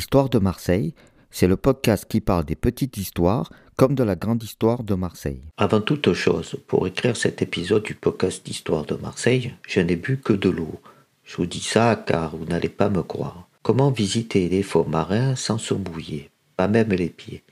Histoire de Marseille, c'est le podcast qui parle des petites histoires comme de la grande histoire de Marseille. Avant toute chose, pour écrire cet épisode du podcast d'Histoire de Marseille, je n'ai bu que de l'eau. Je vous dis ça car vous n'allez pas me croire. Comment visiter les fonds marins sans se mouiller Pas même les pieds.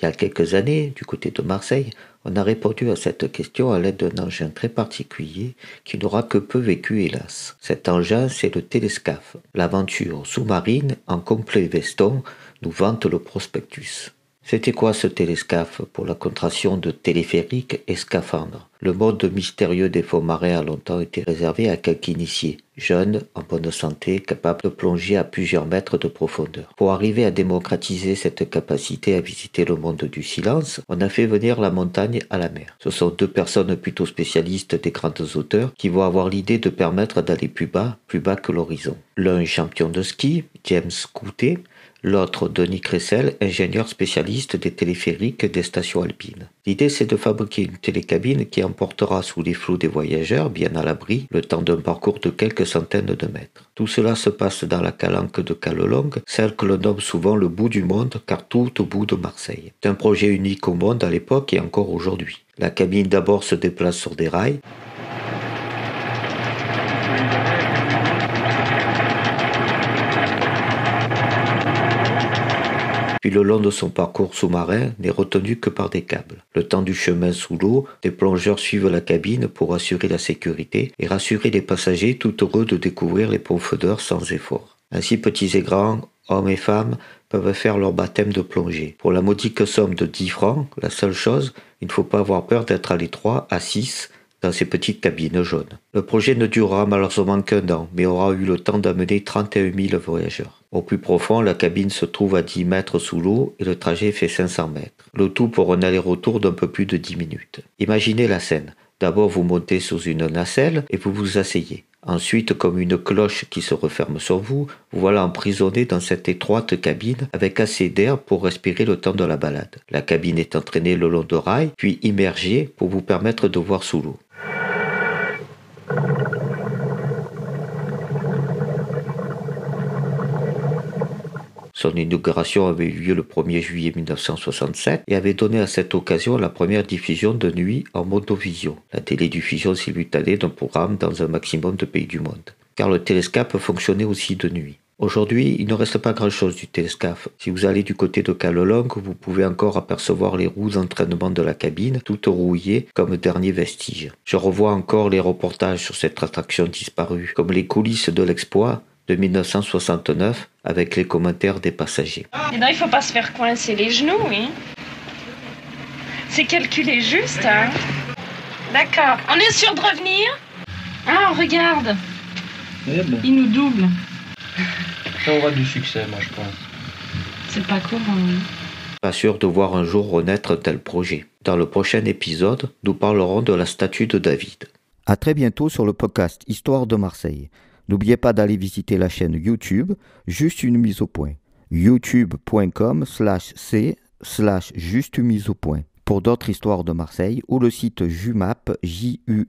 Il y a quelques années, du côté de Marseille, on a répondu à cette question à l'aide d'un engin très particulier qui n'aura que peu vécu hélas. Cet engin, c'est le télescaphe. L'aventure sous-marine en complet veston nous vante le prospectus. C'était quoi ce télescaphe pour la contraction de téléphérique et scaphandre? Le mode mystérieux des fonds marins a longtemps été réservé à quelques initiés, jeunes, en bonne santé, capables de plonger à plusieurs mètres de profondeur. Pour arriver à démocratiser cette capacité à visiter le monde du silence, on a fait venir la montagne à la mer. Ce sont deux personnes plutôt spécialistes des grandes hauteurs qui vont avoir l'idée de permettre d'aller plus bas, plus bas que l'horizon. L'un champion de ski, James Coutet, L'autre, Denis Cressel, ingénieur spécialiste des téléphériques des stations alpines. L'idée, c'est de fabriquer une télécabine qui emportera sous les flots des voyageurs, bien à l'abri, le temps d'un parcours de quelques centaines de mètres. Tout cela se passe dans la calanque de Calelong, celle que l'on nomme souvent le bout du monde, car tout au bout de Marseille. C'est un projet unique au monde à l'époque et encore aujourd'hui. La cabine d'abord se déplace sur des rails, puis le long de son parcours sous-marin n'est retenu que par des câbles. Le temps du chemin sous l'eau, des plongeurs suivent la cabine pour assurer la sécurité et rassurer les passagers tout heureux de découvrir les profondeurs sans effort. Ainsi petits et grands, hommes et femmes, peuvent faire leur baptême de plongée. Pour la modique somme de 10 francs, la seule chose, il ne faut pas avoir peur d'être à l'étroit, à 6, dans ces petites cabines jaunes. Le projet ne durera malheureusement qu'un an, mais aura eu le temps d'amener 31 000 voyageurs. Au plus profond, la cabine se trouve à 10 mètres sous l'eau et le trajet fait 500 mètres. Le tout pour un aller-retour d'un peu plus de 10 minutes. Imaginez la scène. D'abord, vous montez sous une nacelle et vous vous asseyez. Ensuite, comme une cloche qui se referme sur vous, vous voilà emprisonné dans cette étroite cabine avec assez d'air pour respirer le temps de la balade. La cabine est entraînée le long de rails, puis immergée pour vous permettre de voir sous l'eau. Son inauguration avait eu lieu le 1er juillet 1967 et avait donné à cette occasion la première diffusion de nuit en monovision, la télédiffusion simultanée d'un programme dans un maximum de pays du monde. Car le télescope fonctionnait aussi de nuit. Aujourd'hui, il ne reste pas grand-chose du télescope. Si vous allez du côté de Calelong, vous pouvez encore apercevoir les roues d'entraînement de la cabine, toutes rouillées comme dernier vestige. Je revois encore les reportages sur cette attraction disparue, comme les coulisses de l'exploit de 1969 avec les commentaires des passagers. Et non, il faut pas se faire coincer les genoux, oui. C'est calculé juste, hein. D'accord. On est sûr de revenir? Ah, regarde. Eh ben, Il nous double. ça aura du succès, moi, je pense. C'est pas courant. hein. Pas sûr de voir un jour renaître un tel projet. Dans le prochain épisode, nous parlerons de la statue de David. À très bientôt sur le podcast Histoire de Marseille. N'oubliez pas d'aller visiter la chaîne YouTube, juste une mise au point. youtube.com slash c slash juste mise au point. Pour d'autres histoires de Marseille ou le site jumap, j-u-m-a-p.blog.